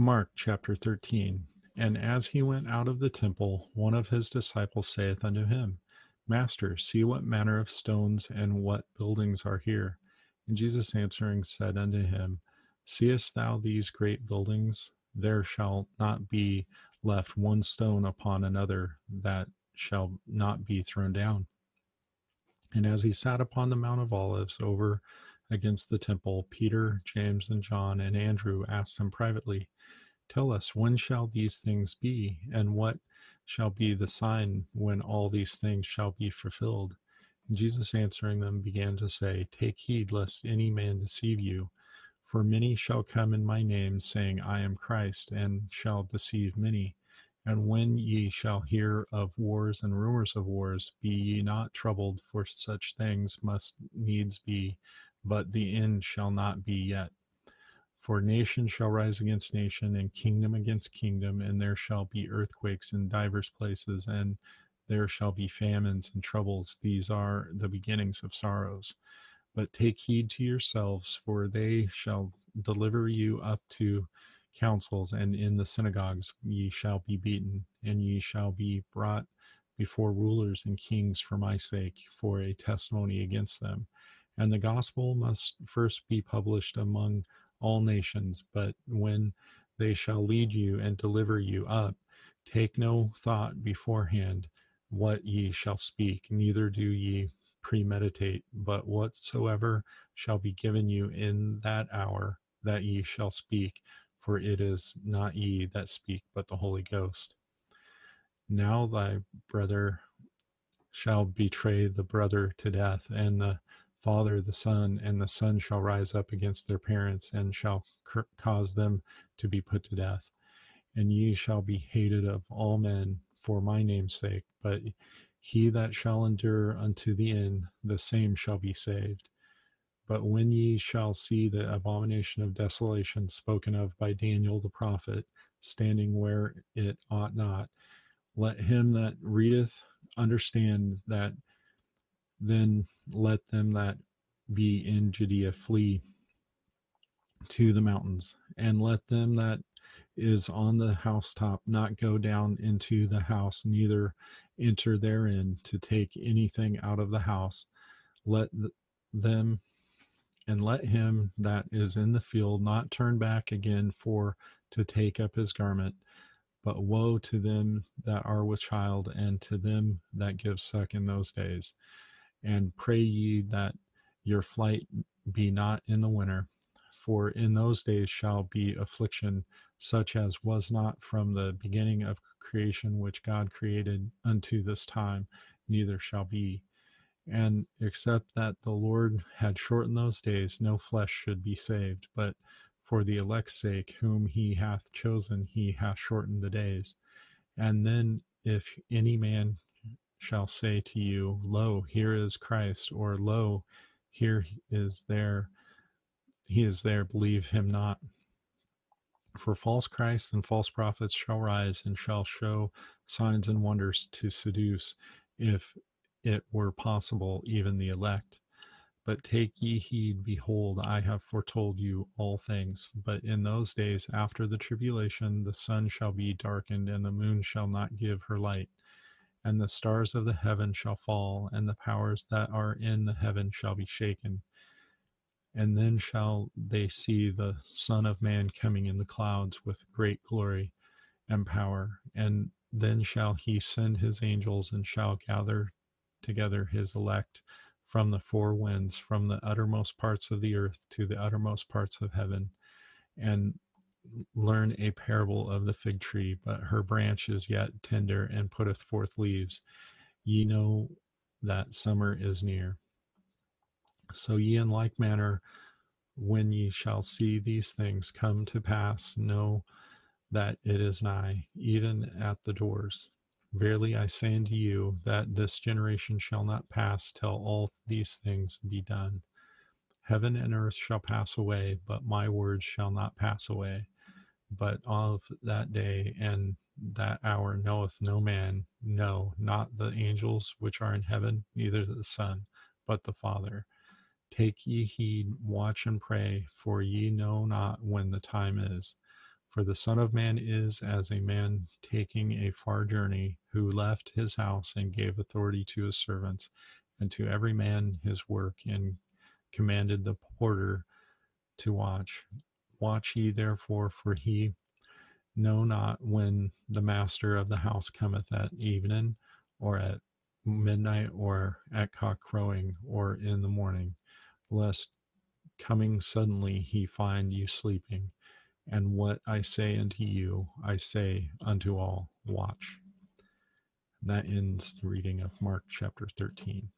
Mark chapter 13. And as he went out of the temple, one of his disciples saith unto him, Master, see what manner of stones and what buildings are here. And Jesus answering said unto him, Seest thou these great buildings? There shall not be left one stone upon another that shall not be thrown down. And as he sat upon the Mount of Olives over against the temple, Peter, James, and John, and Andrew asked him privately, Tell us, when shall these things be, and what shall be the sign when all these things shall be fulfilled? And Jesus answering them began to say, Take heed lest any man deceive you. For many shall come in my name, saying, I am Christ, and shall deceive many. And when ye shall hear of wars and rumors of wars, be ye not troubled, for such things must needs be, but the end shall not be yet. For nation shall rise against nation, and kingdom against kingdom, and there shall be earthquakes in divers places, and there shall be famines and troubles. These are the beginnings of sorrows. But take heed to yourselves, for they shall deliver you up to councils, and in the synagogues ye shall be beaten, and ye shall be brought before rulers and kings for my sake, for a testimony against them. And the gospel must first be published among all nations, but when they shall lead you and deliver you up, take no thought beforehand what ye shall speak, neither do ye premeditate, but whatsoever shall be given you in that hour that ye shall speak, for it is not ye that speak, but the Holy Ghost. Now thy brother shall betray the brother to death, and the father the son, and the son shall rise up against their parents, and shall cause them to be put to death. And ye shall be hated of all men for my name's sake, but he that shall endure unto the end, the same shall be saved. But when ye shall see the abomination of desolation spoken of by Daniel the prophet, standing where it ought not, let him that readeth understand that then let them that be in Judea flee to the mountains, and let them that is on the housetop not go down into the house, neither enter therein to take anything out of the house. Let them and let him that is in the field not turn back again for to take up his garment. But woe to them that are with child, and to them that give suck in those days and pray ye that your flight be not in the winter. For in those days shall be affliction, such as was not from the beginning of creation which God created unto this time, neither shall be. And except that the Lord had shortened those days, no flesh should be saved, but for the elect's sake, whom he hath chosen, he hath shortened the days. And then, if any man shall say to you, Lo, here is Christ, or Lo, here is there, he is there, believe him not. For false Christs and false prophets shall rise and shall show signs and wonders to seduce, if it were possible, even the elect. But take ye heed, behold, I have foretold you all things. But in those days after the tribulation, the sun shall be darkened, and the moon shall not give her light and the stars of the heaven shall fall, and the powers that are in the heaven shall be shaken. And then shall they see the Son of Man coming in the clouds with great glory and power. And then shall he send his angels and shall gather together his elect from the four winds, from the uttermost parts of the earth to the uttermost parts of heaven. And learn a parable of the fig tree, but her branch is yet tender and putteth forth leaves. Ye know that summer is near. So ye in like manner, when ye shall see these things come to pass, know that it is nigh, even at the doors. Verily I say unto you that this generation shall not pass till all these things be done. Heaven and earth shall pass away, but my words shall not pass away. But of that day and that hour knoweth no man, no, not the angels which are in heaven, neither the Son, but the Father. Take ye heed, watch and pray, for ye know not when the time is. For the Son of Man is as a man taking a far journey, who left his house and gave authority to his servants, and to every man his work, and commanded the porter to watch. Watch ye therefore, for he know not when the master of the house cometh at evening, or at midnight, or at cock crowing, or in the morning, lest coming suddenly he find you sleeping. And what I say unto you, I say unto all, watch. That ends the reading of Mark chapter 13.